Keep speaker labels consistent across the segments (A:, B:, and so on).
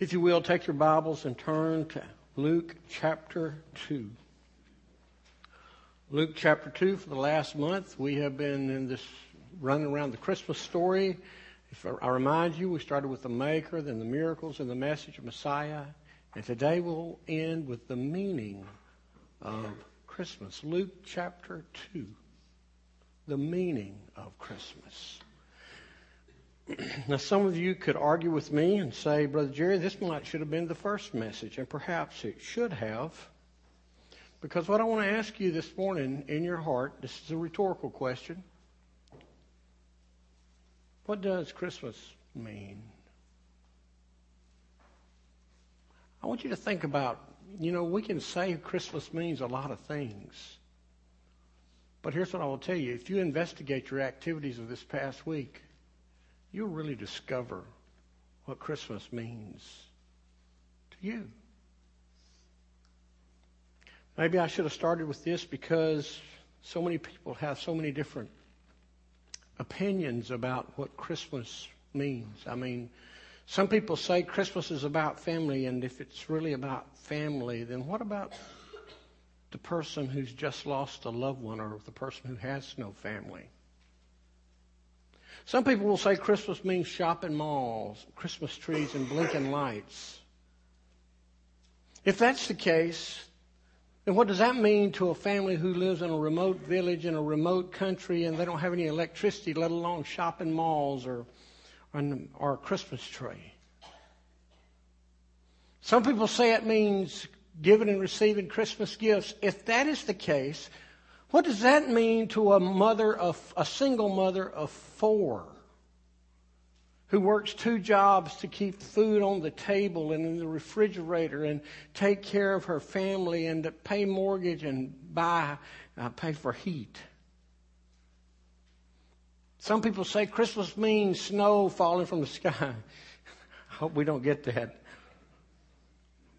A: If you will, take your Bibles and turn to Luke chapter 2. Luke chapter 2, for the last month, we have been in this running around the Christmas story. If I remind you, we started with the Maker, then the miracles, and the message of Messiah. And today we'll end with the meaning of Christmas. Luke chapter 2. The meaning of Christmas. Now, some of you could argue with me and say, Brother Jerry, this might should have been the first message, and perhaps it should have. Because what I want to ask you this morning in your heart, this is a rhetorical question. What does Christmas mean? I want you to think about, you know, we can say Christmas means a lot of things. But here's what I will tell you. If you investigate your activities of this past week, you'll really discover what Christmas means to you. Maybe I should have started with this because so many people have so many different opinions about what Christmas means. I mean, some people say Christmas is about family, and if it's really about family, then what about the person who's just lost a loved one or the person who has no family? Some people will say Christmas means shopping malls, Christmas trees, and blinking lights. If that's the case, then what does that mean to a family who lives in a remote village in a remote country and they don't have any electricity, let alone shopping malls or, or a Christmas tree? Some people say it means giving and receiving Christmas gifts. If that is the case, what does that mean to a mother of a single mother of four who works two jobs to keep food on the table and in the refrigerator and take care of her family and to pay mortgage and buy uh, pay for heat? Some people say Christmas means snow falling from the sky. I hope we don't get that.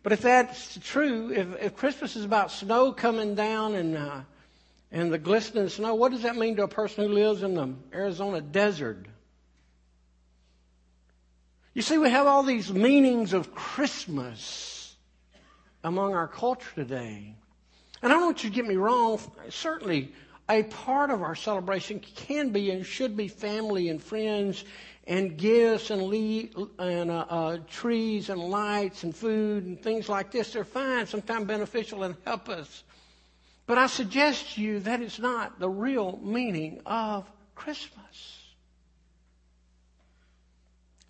A: But if that's true, if, if Christmas is about snow coming down and uh, and the glistening snow, what does that mean to a person who lives in the Arizona desert? You see, we have all these meanings of Christmas among our culture today. And I don't want you to get me wrong. Certainly, a part of our celebration can be and should be family and friends and gifts and, le- and uh, uh, trees and lights and food and things like this. They're fine, sometimes beneficial and help us. But I suggest to you that is not the real meaning of Christmas.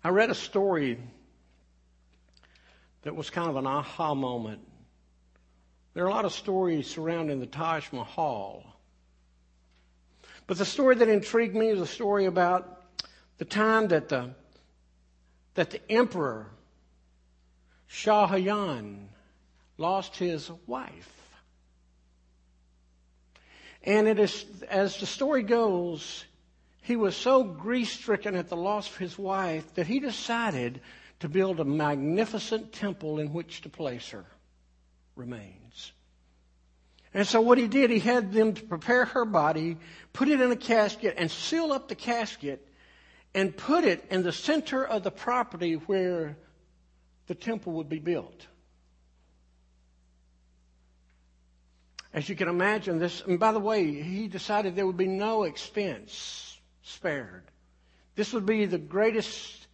A: I read a story that was kind of an aha moment. There are a lot of stories surrounding the Taj Mahal. But the story that intrigued me is a story about the time that the, that the emperor, Shah Jahan, lost his wife. And it is, as the story goes, he was so grief stricken at the loss of his wife that he decided to build a magnificent temple in which to place her remains. And so what he did, he had them to prepare her body, put it in a casket, and seal up the casket, and put it in the center of the property where the temple would be built. As you can imagine, this, and by the way, he decided there would be no expense spared. This would be the greatest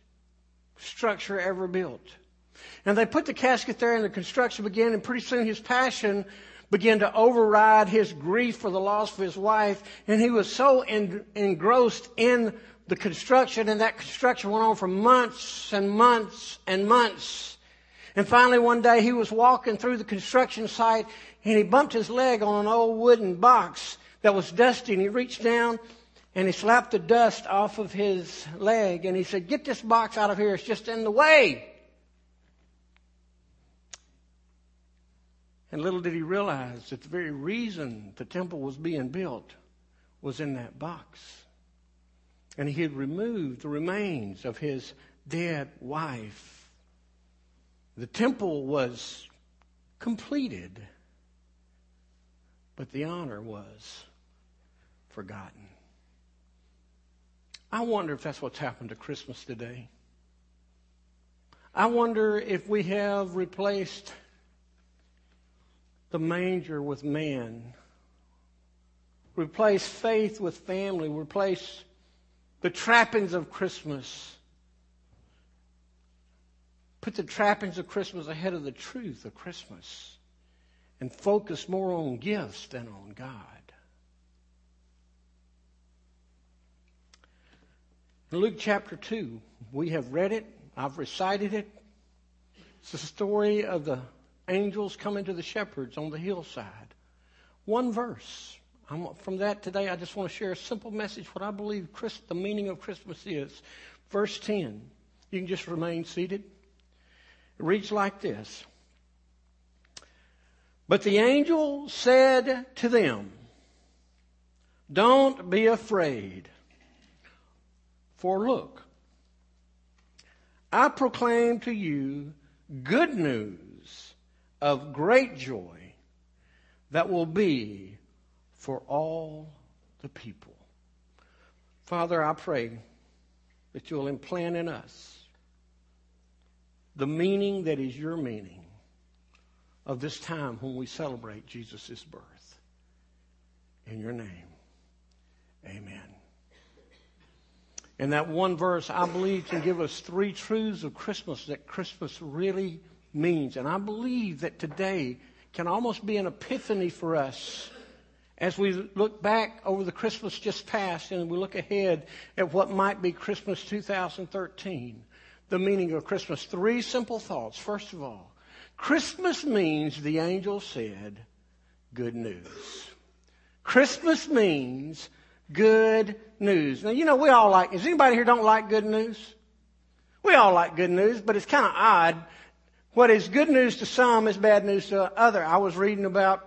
A: structure ever built. And they put the casket there and the construction began and pretty soon his passion began to override his grief for the loss of his wife. And he was so en- engrossed in the construction and that construction went on for months and months and months. And finally one day he was walking through the construction site and he bumped his leg on an old wooden box that was dusty and he reached down and he slapped the dust off of his leg and he said, get this box out of here. It's just in the way. And little did he realize that the very reason the temple was being built was in that box. And he had removed the remains of his dead wife. The temple was completed but the honor was forgotten. I wonder if that's what's happened to Christmas today. I wonder if we have replaced the manger with man, replaced faith with family, replaced the trappings of Christmas. Put the trappings of Christmas ahead of the truth of Christmas and focus more on gifts than on God. In Luke chapter 2, we have read it, I've recited it. It's the story of the angels coming to the shepherds on the hillside. One verse. I'm, from that today, I just want to share a simple message, what I believe Christ, the meaning of Christmas is. Verse 10. You can just remain seated. It reads like this. But the angel said to them, Don't be afraid. For look, I proclaim to you good news of great joy that will be for all the people. Father, I pray that you'll implant in us the meaning that is your meaning of this time when we celebrate Jesus' birth. In your name, amen. And that one verse, I believe, can give us three truths of Christmas that Christmas really means. And I believe that today can almost be an epiphany for us as we look back over the Christmas just past and we look ahead at what might be Christmas 2013. The meaning of Christmas. Three simple thoughts. First of all, Christmas means, the angel said, good news. Christmas means good news. Now, you know, we all like, is anybody here don't like good news? We all like good news, but it's kind of odd. What is good news to some is bad news to other. I was reading about,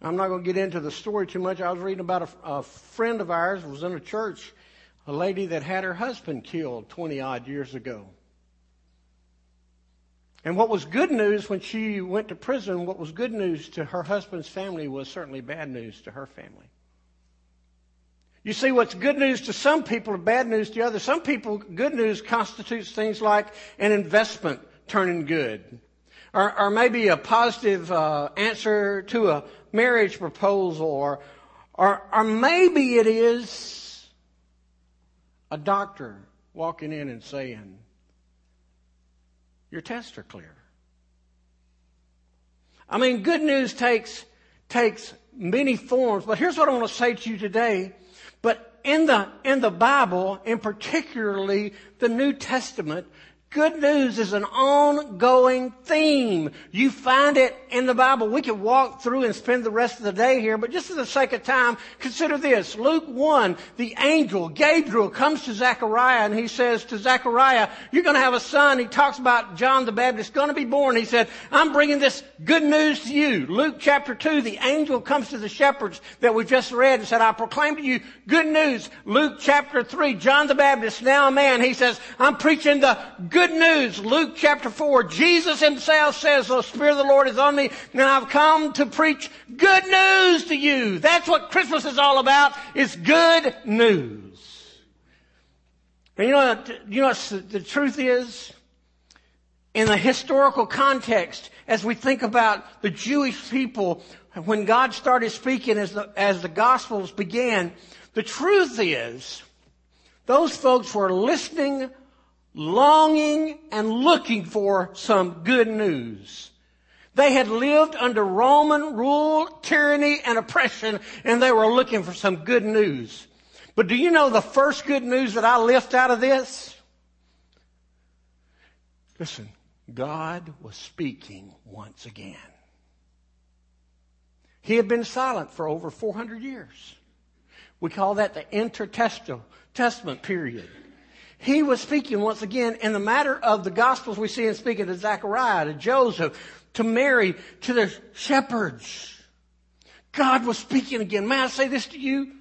A: I'm not going to get into the story too much. I was reading about a, a friend of ours was in a church, a lady that had her husband killed 20 odd years ago. And what was good news when she went to prison, what was good news to her husband's family was certainly bad news to her family. You see, what's good news to some people or bad news to others. Some people, good news constitutes things like an investment turning good. Or, or maybe a positive uh, answer to a marriage proposal. Or, or, or maybe it is a doctor walking in and saying, your tests are clear. I mean, good news takes, takes many forms, but here's what I want to say to you today. But in the, in the Bible, and particularly the New Testament, Good news is an ongoing theme. You find it in the Bible. We could walk through and spend the rest of the day here, but just for the sake of time, consider this. Luke 1, the angel, Gabriel, comes to Zechariah and he says to Zechariah, you're going to have a son. He talks about John the Baptist going to be born. He said, I'm bringing this good news to you. Luke chapter 2, the angel comes to the shepherds that we just read and said, I proclaim to you good news. Luke chapter 3, John the Baptist, now a man, he says, I'm preaching the good good news. Luke chapter 4. Jesus himself says, the Spirit of the Lord is on me, and I've come to preach good news to you. That's what Christmas is all about, It's good news. And you know, you know the truth is? In the historical context, as we think about the Jewish people, when God started speaking as the, as the Gospels began, the truth is, those folks were listening longing and looking for some good news. They had lived under Roman rule, tyranny, and oppression, and they were looking for some good news. But do you know the first good news that I lift out of this? Listen, God was speaking once again. He had been silent for over 400 years. We call that the intertestament period. He was speaking once again in the matter of the Gospels. We see him speaking to Zechariah, to Joseph, to Mary, to the shepherds. God was speaking again. May I say this to you?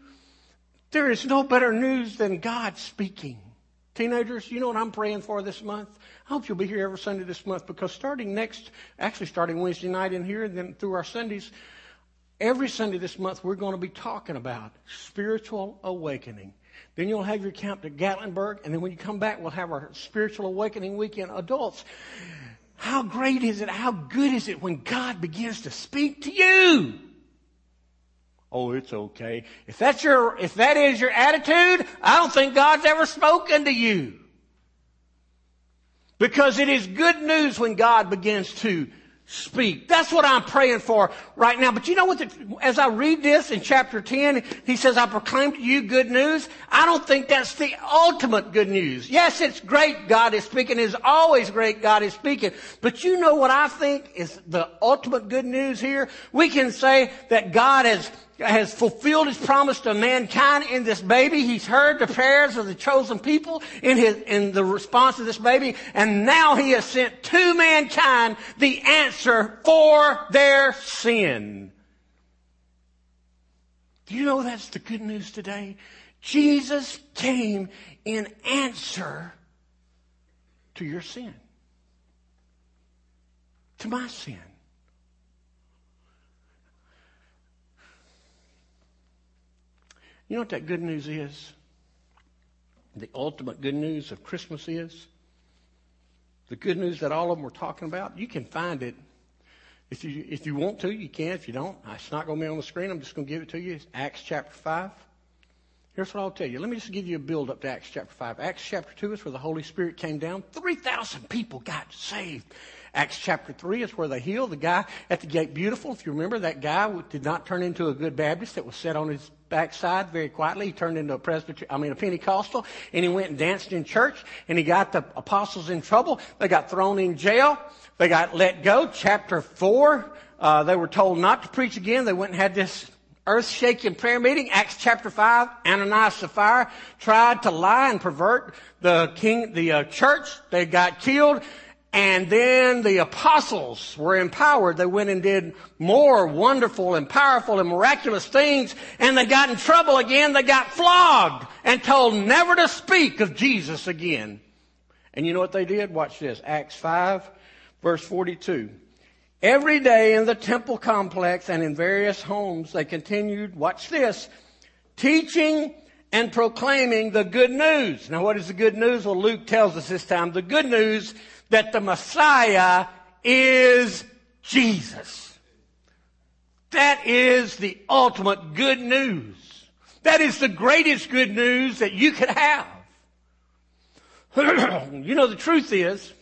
A: There is no better news than God speaking. Teenagers, you know what I'm praying for this month? I hope you'll be here every Sunday this month because starting next, actually starting Wednesday night in here and then through our Sundays, every Sunday this month we're going to be talking about spiritual awakening. Then you'll have your camp to Gatlinburg, and then when you come back, we'll have our spiritual awakening weekend. Adults, how great is it? How good is it when God begins to speak to you? Oh, it's okay. If that's your, if that is your attitude, I don't think God's ever spoken to you. Because it is good news when God begins to speak. That's what I'm praying for right now. But you know what? The, as I read this in chapter 10, he says, I proclaim to you good news. I don't think that's the ultimate good news. Yes, it's great God is speaking. It's always great God is speaking. But you know what I think is the ultimate good news here? We can say that God has has fulfilled his promise to mankind in this baby. He's heard the prayers of the chosen people in his, in the response to this baby. And now he has sent to mankind the answer for their sin. Do you know that's the good news today? Jesus came in answer to your sin. To my sin. You know what that good news is? The ultimate good news of Christmas is? The good news that all of them were talking about? You can find it. If you, if you want to, you can. If you don't, it's not going to be on the screen. I'm just going to give it to you. It's Acts chapter 5. Here's what I'll tell you. Let me just give you a build up to Acts chapter 5. Acts chapter 2 is where the Holy Spirit came down. 3,000 people got saved. Acts chapter 3 is where they healed the guy at the gate beautiful. If you remember, that guy did not turn into a good Baptist that was set on his backside very quietly. He turned into a Presbyterian, I mean a Pentecostal, and he went and danced in church, and he got the apostles in trouble. They got thrown in jail. They got let go. Chapter 4, uh, they were told not to preach again. They went and had this earth-shaking prayer meeting. Acts chapter 5, Ananias Sapphira tried to lie and pervert the king, the uh, church. They got killed. And then the apostles were empowered. They went and did more wonderful and powerful and miraculous things. And they got in trouble again. They got flogged and told never to speak of Jesus again. And you know what they did? Watch this. Acts 5 verse 42. Every day in the temple complex and in various homes, they continued, watch this, teaching and proclaiming the good news. Now what is the good news? Well, Luke tells us this time. The good news that the Messiah is Jesus. That is the ultimate good news. That is the greatest good news that you could have. you know, the truth is,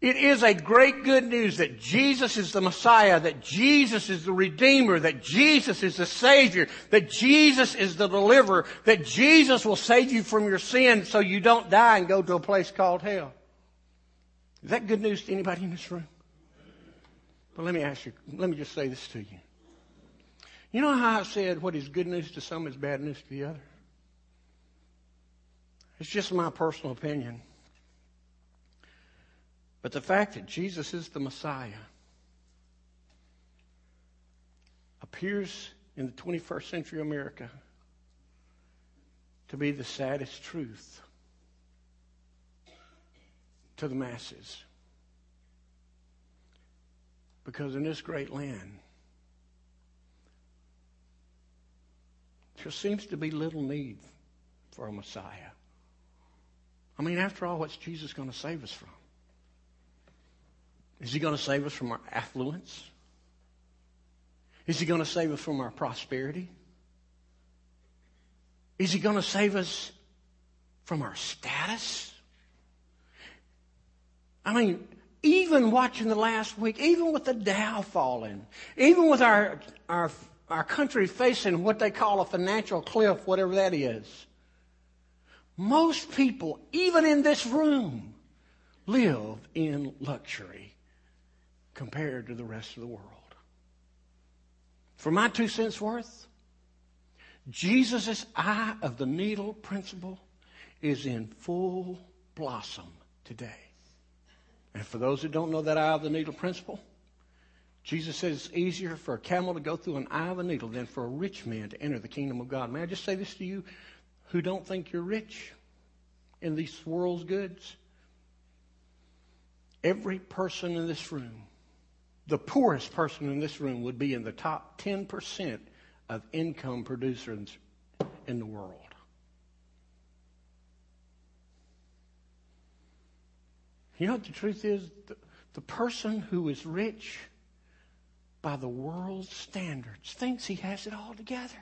A: it is a great good news that Jesus is the Messiah, that Jesus is the Redeemer, that Jesus is the Savior, that Jesus is the Deliverer, that Jesus will save you from your sin so you don't die and go to a place called hell. Is that good news to anybody in this room? But let me ask you, let me just say this to you. You know how I said what is good news to some is bad news to the other? It's just my personal opinion. But the fact that Jesus is the Messiah appears in the 21st century America to be the saddest truth to the masses. Because in this great land, there seems to be little need for a Messiah. I mean, after all, what's Jesus going to save us from? Is he going to save us from our affluence? Is he going to save us from our prosperity? Is he going to save us from our status? I mean, even watching the last week, even with the Dow falling, even with our, our, our country facing what they call a financial cliff, whatever that is, most people, even in this room, live in luxury compared to the rest of the world. For my two cents worth, Jesus' eye of the needle principle is in full blossom today. And for those who don't know that eye of the needle principle, Jesus says it's easier for a camel to go through an eye of a needle than for a rich man to enter the kingdom of God. May I just say this to you who don't think you're rich in these world's goods? Every person in this room, the poorest person in this room would be in the top 10% of income producers in the world. You know what the truth is? The, the person who is rich by the world's standards thinks he has it all together.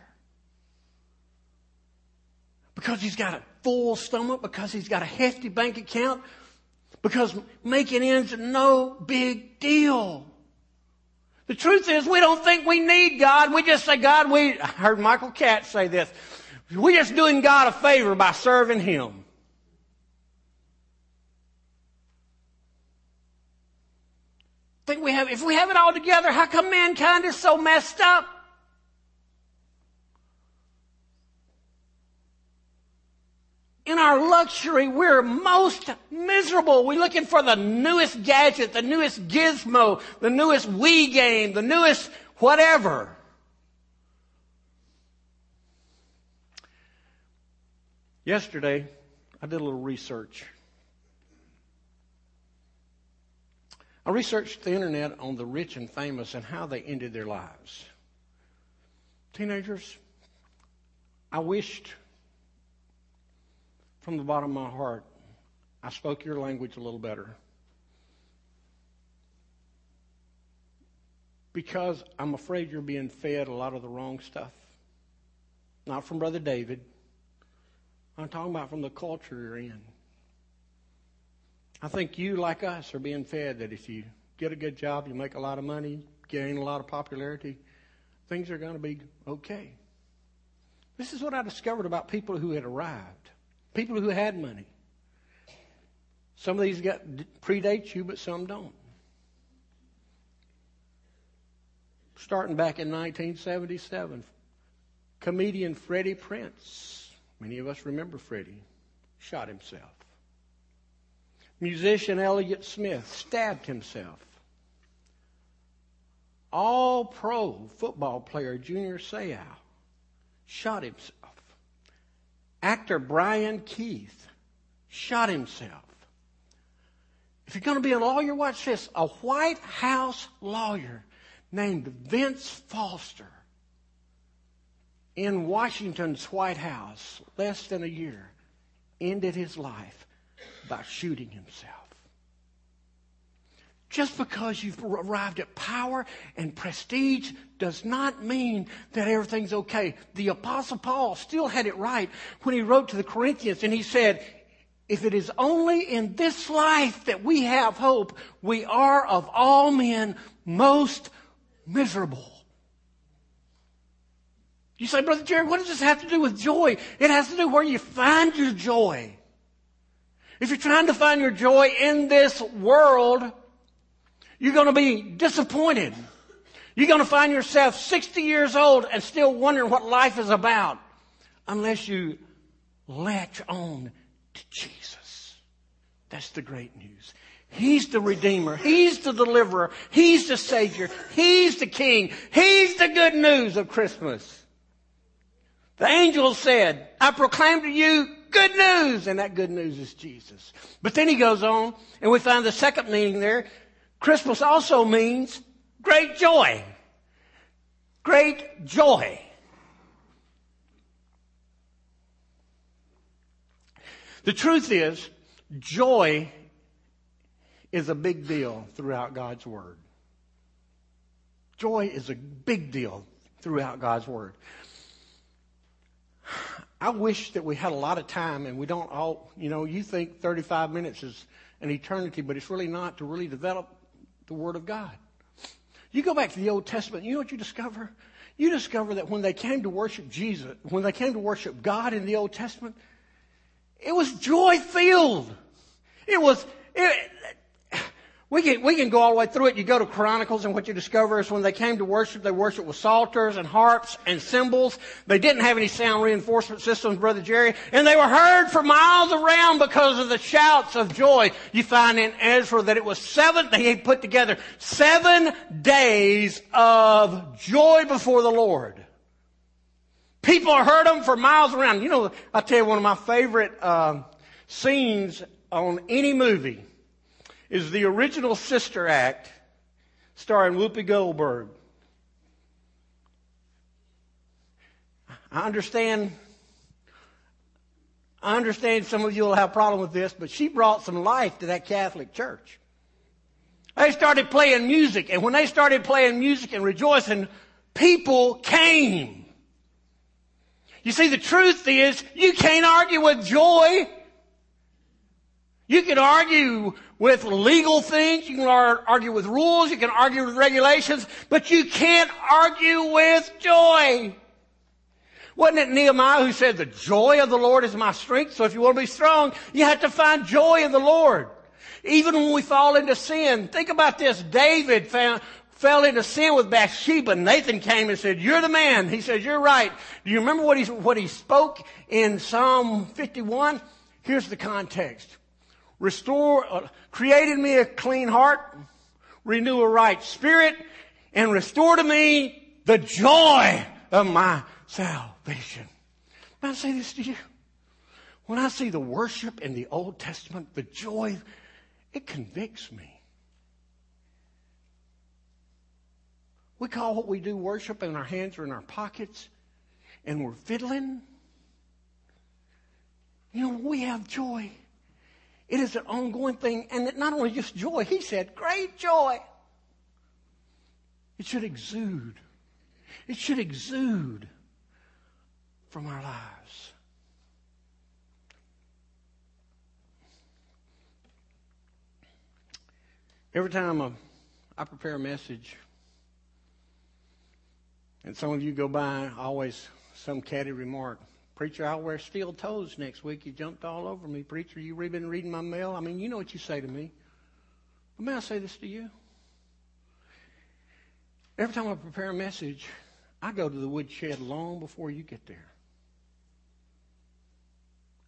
A: Because he's got a full stomach, because he's got a hefty bank account, because making ends no big deal. The truth is we don't think we need God. We just say, God, we, I heard Michael Katz say this. We're just doing God a favor by serving Him. Think we have, if we have it all together, how come mankind is so messed up? in our luxury, we're most miserable. We're looking for the newest gadget, the newest gizmo, the newest Wii game, the newest whatever. Yesterday, I did a little research. I researched the internet on the rich and famous and how they ended their lives. Teenagers, I wished from the bottom of my heart, I spoke your language a little better. Because I'm afraid you're being fed a lot of the wrong stuff. Not from Brother David. I'm talking about from the culture you're in. I think you, like us, are being fed that if you get a good job, you make a lot of money, gain a lot of popularity, things are going to be okay. This is what I discovered about people who had arrived. People who had money. Some of these got predate you, but some don't. Starting back in 1977, comedian Freddie Prinze, many of us remember Freddie, shot himself. Musician Elliott Smith stabbed himself. All pro football player Junior Seau shot himself. Actor Brian Keith shot himself. If you're going to be a lawyer, watch this. A White House lawyer named Vince Foster in Washington's White House, less than a year, ended his life by shooting himself. Just because you've arrived at power and prestige does not mean that everything's okay. The apostle Paul still had it right when he wrote to the Corinthians and he said, if it is only in this life that we have hope, we are of all men most miserable. You say, Brother Jerry, what does this have to do with joy? It has to do where you find your joy. If you're trying to find your joy in this world, you're going to be disappointed. You're going to find yourself 60 years old and still wondering what life is about unless you latch on to Jesus. That's the great news. He's the Redeemer. He's the Deliverer. He's the Savior. He's the King. He's the good news of Christmas. The angel said, I proclaim to you good news, and that good news is Jesus. But then he goes on, and we find the second meaning there. Christmas also means great joy. Great joy. The truth is, joy is a big deal throughout God's Word. Joy is a big deal throughout God's Word. I wish that we had a lot of time and we don't all, you know, you think 35 minutes is an eternity, but it's really not to really develop the Word of God. You go back to the Old Testament, you know what you discover? You discover that when they came to worship Jesus, when they came to worship God in the Old Testament, it was joy filled. It was, it, we can, we can go all the way through it. You go to Chronicles and what you discover is when they came to worship, they worshiped with psalters and harps and cymbals. They didn't have any sound reinforcement systems, Brother Jerry, and they were heard for miles around because of the shouts of joy. You find in Ezra that it was seven, they put together seven days of joy before the Lord. People heard them for miles around. You know, I'll tell you one of my favorite uh, scenes on any movie is the original Sister Act starring Whoopi Goldberg. I understand, I understand some of you will have a problem with this, but she brought some life to that Catholic church. They started playing music, and when they started playing music and rejoicing, people came. You see, the truth is, you can't argue with joy. You can argue with legal things, you can argue with rules, you can argue with regulations, but you can't argue with joy. Wasn't it Nehemiah who said, the joy of the Lord is my strength? So if you want to be strong, you have to find joy in the Lord. Even when we fall into sin, think about this. David found, fell into sin with Bathsheba. Nathan came and said, you're the man. He says, you're right. Do you remember what he, what he spoke in Psalm 51? Here's the context. Restore, uh, created me a clean heart, renew a right spirit, and restore to me the joy of my salvation. May I say this to you? When I see the worship in the Old Testament, the joy it convicts me. We call what we do worship and our hands are in our pockets and we're fiddling. You know, we have joy. It is an ongoing thing and not only just joy, he said, great joy. It should exude. It should exude from our lives. Every time I, I prepare a message, and some of you go by, always some catty remark. Preacher, I'll wear steel toes next week. You jumped all over me. Preacher, you been reading my mail? I mean, you know what you say to me. But may I say this to you? Every time I prepare a message, I go to the woodshed long before you get there.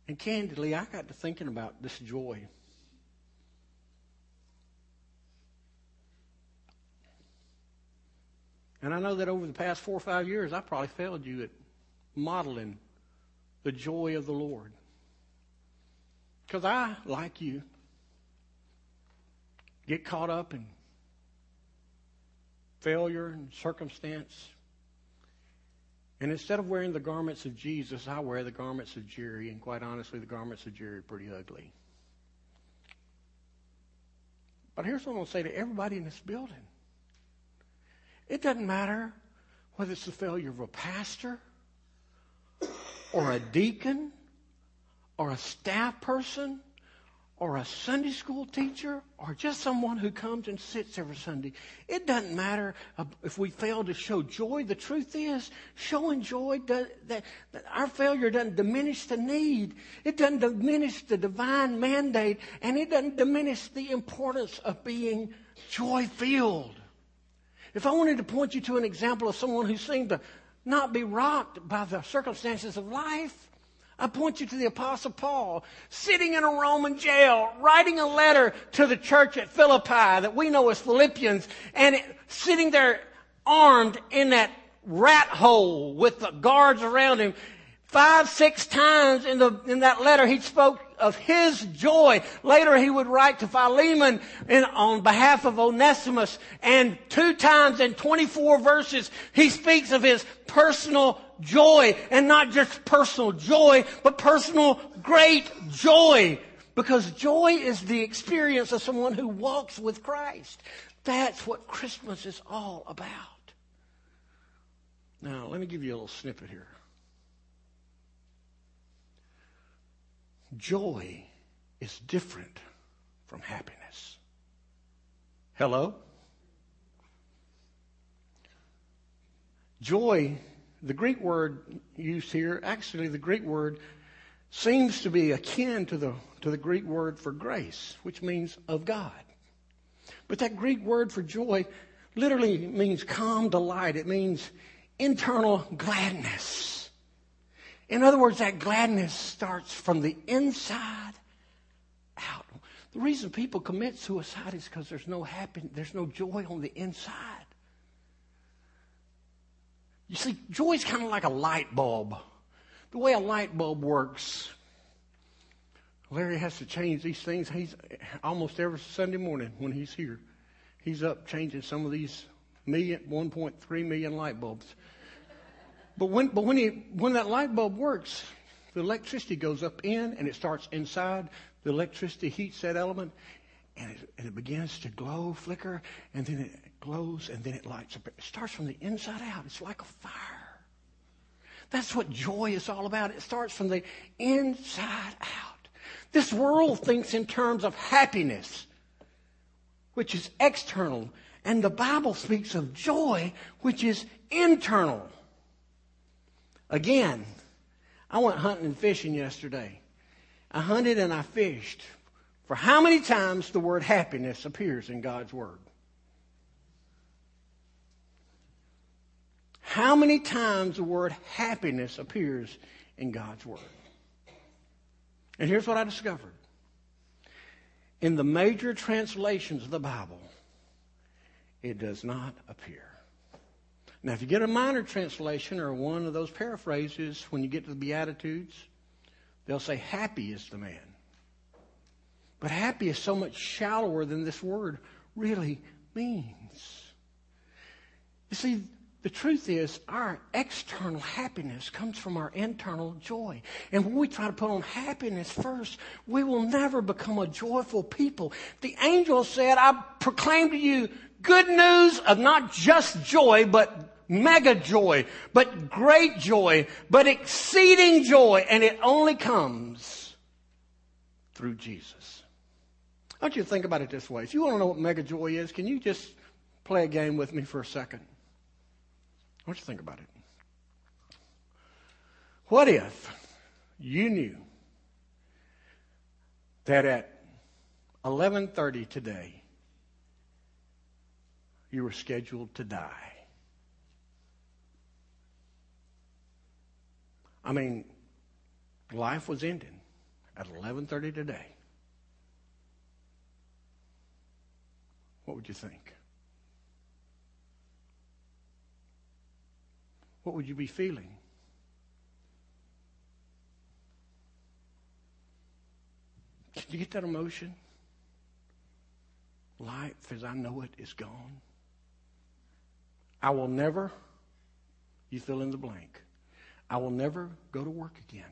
A: And candidly, I got to thinking about this joy. And I know that over the past four or five years, I probably failed you at modeling the joy of the Lord. Because I, like you, get caught up in failure and circumstance. And instead of wearing the garments of Jesus, I wear the garments of Jerry. And quite honestly, the garments of Jerry are pretty ugly. But here's what I'm going to say to everybody in this building it doesn't matter whether it's the failure of a pastor or a deacon or a staff person or a Sunday school teacher or just someone who comes and sits every Sunday. It doesn't matter if we fail to show joy. The truth is, showing joy, does, that, that our failure doesn't diminish the need. It doesn't diminish the divine mandate and it doesn't diminish the importance of being joy filled. If I wanted to point you to an example of someone who seemed to not be rocked by the circumstances of life, I point you to the apostle Paul, sitting in a Roman jail, writing a letter to the church at Philippi that we know as Philippians, and sitting there armed in that rat hole with the guards around him. Five, six times in the, in that letter, he spoke of his joy. Later he would write to Philemon in, on behalf of Onesimus and two times in 24 verses he speaks of his personal joy and not just personal joy, but personal great joy. Because joy is the experience of someone who walks with Christ. That's what Christmas is all about. Now, let me give you a little snippet here. Joy is different from happiness. Hello? Joy, the Greek word used here, actually the Greek word seems to be akin to the, to the Greek word for grace, which means of God. But that Greek word for joy literally means calm delight. It means internal gladness. In other words, that gladness starts from the inside out. The reason people commit suicide is because there's no happiness, there's no joy on the inside. You see, joy is kind of like a light bulb. The way a light bulb works, Larry has to change these things. He's almost every Sunday morning when he's here, he's up changing some of these million, 1.3 million light bulbs. But when, but when, he, when that light bulb works, The electricity goes up in and it starts inside. The electricity heats that element and it, and it begins to glow, flicker, and then it glows and then it lights up. It starts from the inside out. It's like a fire. That's what joy is all about. It starts from the inside out. This world thinks in terms of happiness, which is external, and the Bible speaks of joy, which is internal. Again, I went hunting and fishing yesterday. I hunted and I fished. For how many times the word happiness appears in God's Word? How many times the word happiness appears in God's Word? And here's what I discovered. In the major translations of the Bible, it does not appear. Now, if you get a minor translation or one of those paraphrases, when you get to the Beatitudes, they'll say, Happy is the man. But happy is so much shallower than this word really means. You see, the truth is, our external happiness comes from our internal joy. And when we try to put on happiness first, we will never become a joyful people. The angel said, I proclaim to you good news of not just joy, but mega joy, but great joy, but exceeding joy. And it only comes through Jesus. I want you to think about it this way. If you want to know what mega joy is, can you just play a game with me for a second? I want you to think about it. What if you knew that at 11:30 today you were scheduled to die? I mean, life was ending at 11:30 today. What would you think? what would you be feeling? Can you get that emotion? Life as I know it is gone. I will never, you fill in the blank, I will never go to work again.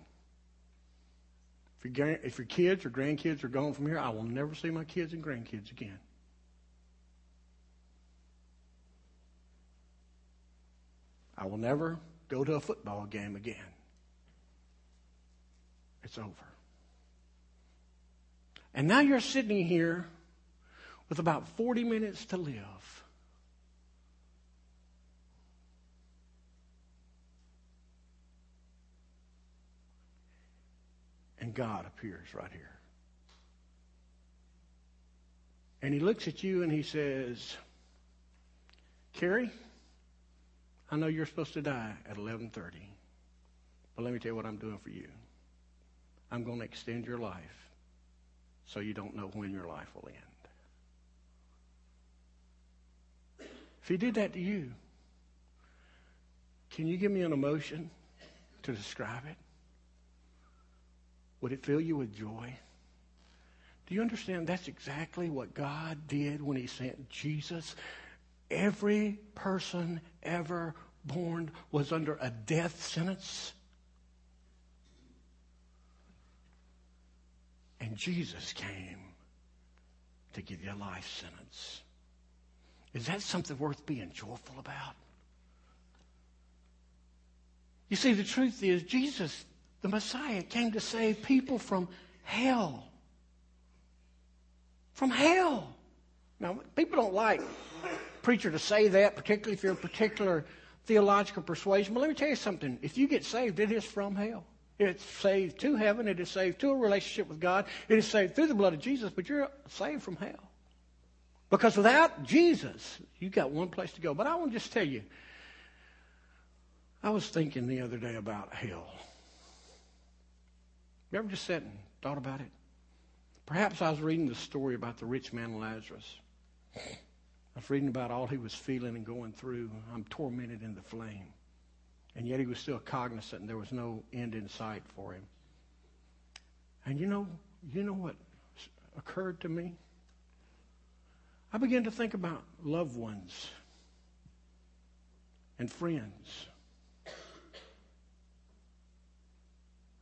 A: If your, if your kids or grandkids are gone from here, I will never see my kids and grandkids again. I will never go to a football game again. It's over. And now you're sitting here with about 40 minutes to live. And God appears right here. And he looks at you and he says, Carrie, I know you're supposed to die at 11:30. But let me tell you what I'm doing for you. I'm going to extend your life so you don't know when your life will end. If he did that to you, can you give me an emotion to describe it? Would it fill you with joy? Do you understand that's exactly what God did when he sent Jesus every person ever born was under a death sentence. And Jesus came to give you a life sentence. Is that something worth being joyful about? You see, the truth is, Jesus, the Messiah, came to save people from hell. From hell. Now, people don't like preacher to say that, particularly if you're a particular theological persuasion. But let me tell you something. If you get saved, it is from hell. It's saved to heaven. It is saved to a relationship with God. It is saved through the blood of Jesus, but you're saved from hell. Because without Jesus, you've got one place to go. But I want to just tell you, I was thinking the other day about hell. You ever just sat and thought about it? Perhaps I was reading the story about the rich man Lazarus. I was reading about all he was feeling and going through. I'm tormented in the flame. And yet he was still cognizant and there was no end in sight for him. And you know, you know what occurred to me? I began to think about loved ones and friends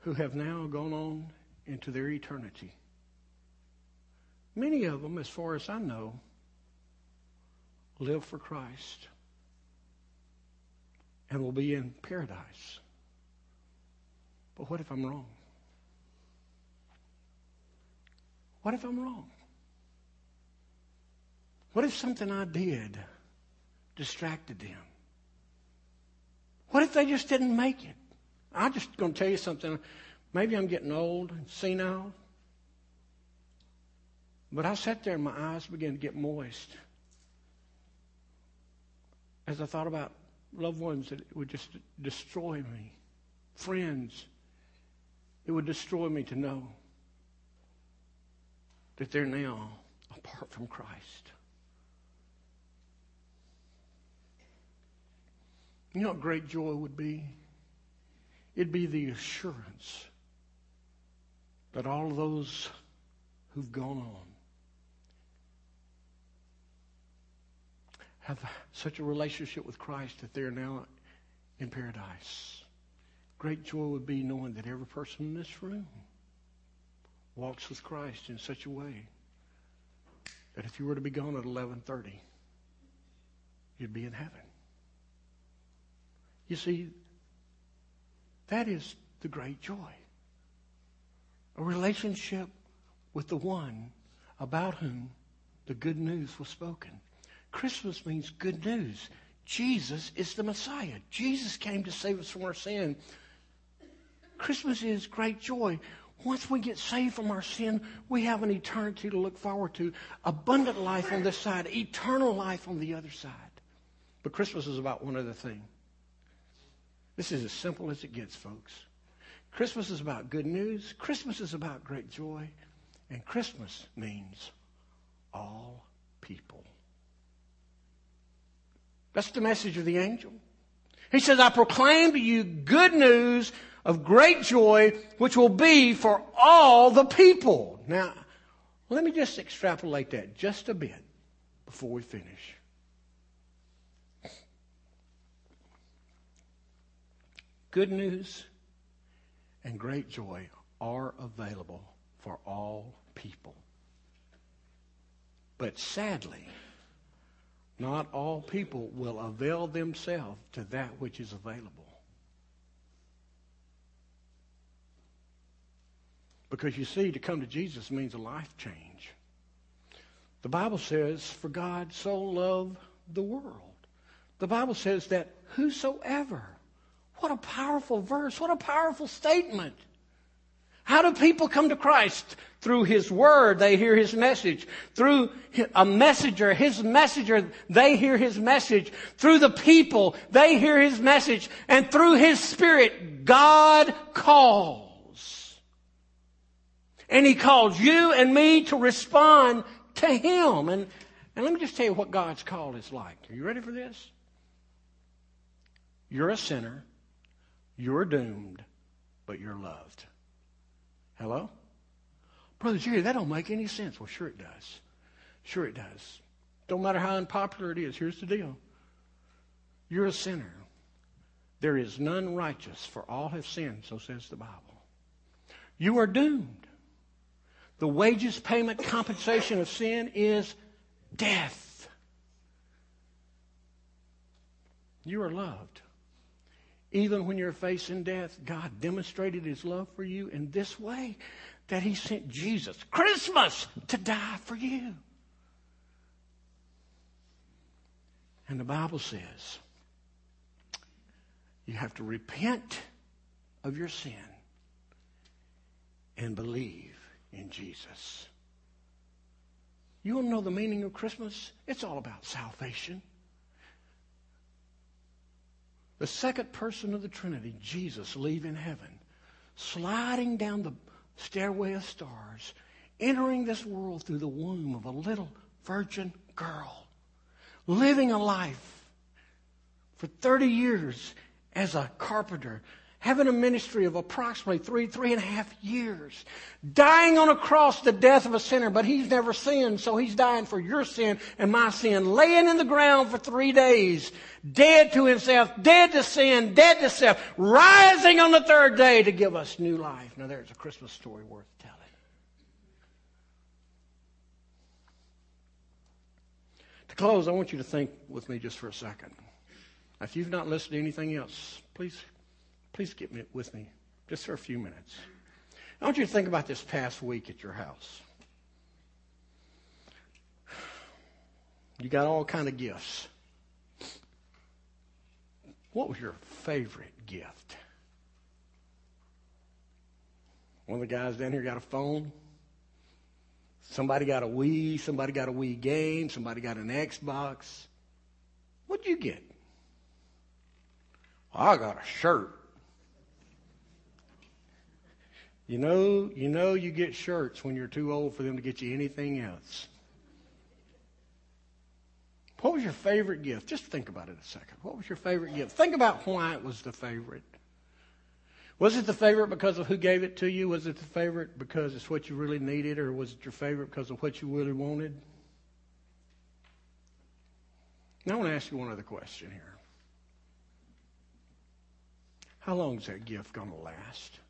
A: who have now gone on into their eternity. Many of them, as far as I know, live for Christ and will be in paradise. But what if I'm wrong? What if I'm wrong? What if something I did distracted them? What if they just didn't make it? I'm just going to tell you something. Maybe I'm getting old and senile. But I sat there and my eyes began to get moist as I thought about loved ones that would just destroy me, friends. It would destroy me to know that they're now apart from Christ. You know what great joy would be? It'd be the assurance that all those who've gone on have such a relationship with Christ that they're now in paradise. Great joy would be knowing that every person in this room walks with Christ in such a way that if you were to be gone at 11:30, you'd be in heaven. You see, that is the great joy. A relationship with the one about whom the good news was spoken. Christmas means good news. Jesus is the Messiah. Jesus came to save us from our sin. Christmas is great joy. Once we get saved from our sin, we have an eternity to look forward to. Abundant life on this side, eternal life on the other side. But Christmas is about one other thing. This is as simple as it gets, folks. Christmas is about good news. Christmas is about great joy. And Christmas means all people. That's the message of the angel. He says, I proclaim to you good news of great joy, which will be for all the people. Now, let me just extrapolate that just a bit before we finish. Good news and great joy are available for all people. But sadly, not all people will avail themselves to that which is available. Because you see, to come to Jesus means a life change. The Bible says, For God so loved the world. The Bible says that whosoever what a powerful verse. What a powerful statement. How do people come to Christ? Through His Word, they hear His message. Through a messenger, His messenger, they hear His message. Through the people, they hear His message. And through His Spirit, God calls. And He calls you and me to respond to Him. And, and let me just tell you what God's call is like. Are you ready for this? You're a sinner. You're doomed, but you're loved. Hello? Brother Jerry, that don't make any sense. Well, sure it does. Sure it does. Don't matter how unpopular it is. Here's the deal. You're a sinner. There is none righteous, for all have sinned, so says the Bible. You are doomed. The wages, payment, compensation of sin is death. You are loved. Even when you're facing death, God demonstrated his love for you in this way that he sent Jesus, Christmas, to die for you. And the Bible says you have to repent of your sin and believe in Jesus. You want to know the meaning of Christmas? It's all about salvation. The second person of the Trinity, Jesus, leaving heaven, sliding down the stairway of stars, entering this world through the womb of a little virgin girl, living a life for 30 years as a carpenter, having a ministry of approximately three, three and a half years, dying on a cross the death of a sinner, but he's never sinned, so he's dying for your sin and my sin, laying in the ground for three days, dead to himself, dead to sin, dead to self, rising on the third day to give us new life. Now there's a Christmas story worth telling. To close, I want you to think with me just for a second. If you've not listened to anything else, please Please get me, with me just for a few minutes. I want you to think about this past week at your house. You got all kind of gifts. What was your favorite gift? One of the guys down here got a phone. Somebody got a Wii. Somebody got a Wii game. Somebody got an Xbox. What'd you get? I got a shirt. You know, you know you get shirts when you're too old for them to get you anything else. What was your favorite gift? Just think about it a second. What was your favorite gift? Think about why it was the favorite. Was it the favorite because of who gave it to you? Was it the favorite because it's what you really needed, or was it your favorite because of what you really wanted? Now I want to ask you one other question here. How long is that gift going to last?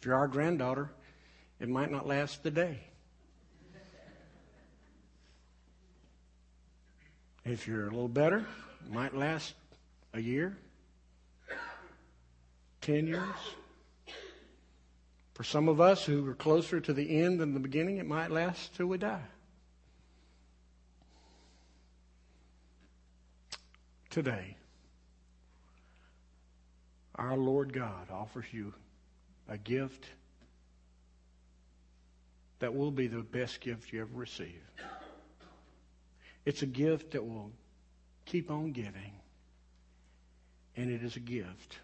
A: If you're our granddaughter, it might not last the day. If you're a little better, it might last a year, 10 years. For some of us who are closer to the end than the beginning, it might last till we die. Today, our Lord God offers you a gift that will be the best gift you ever receive. It's a gift that will keep on giving. And it is a gift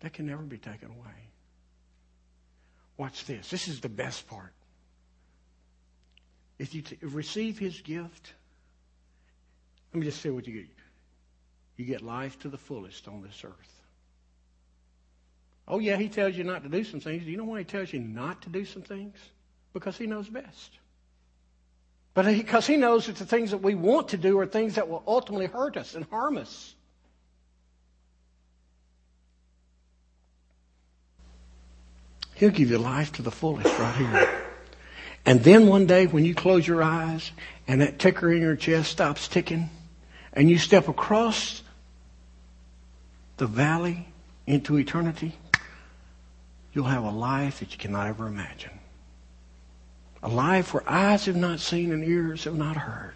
A: that can never be taken away. Watch this. This is the best part. If you t- receive his gift, let me just say what you get. You get life to the fullest on this earth. Oh, yeah, he tells you not to do some things. Do you know why he tells you not to do some things? Because he knows best. But because he knows that the things that we want to do are things that will ultimately hurt us and harm us. He'll give you life to the fullest right here. And then one day when you close your eyes and that ticker in your chest stops ticking and you step across the valley into eternity, you'll have a life that you cannot ever imagine. A life where eyes have not seen and ears have not heard.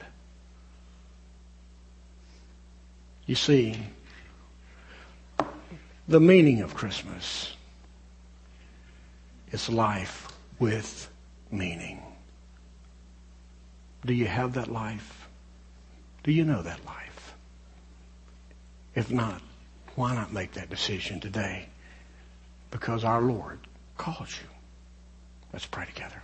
A: You see, the meaning of Christmas is life with meaning. Do you have that life? Do you know that life? If not, why not make that decision today? Because our Lord calls you. Let's pray together.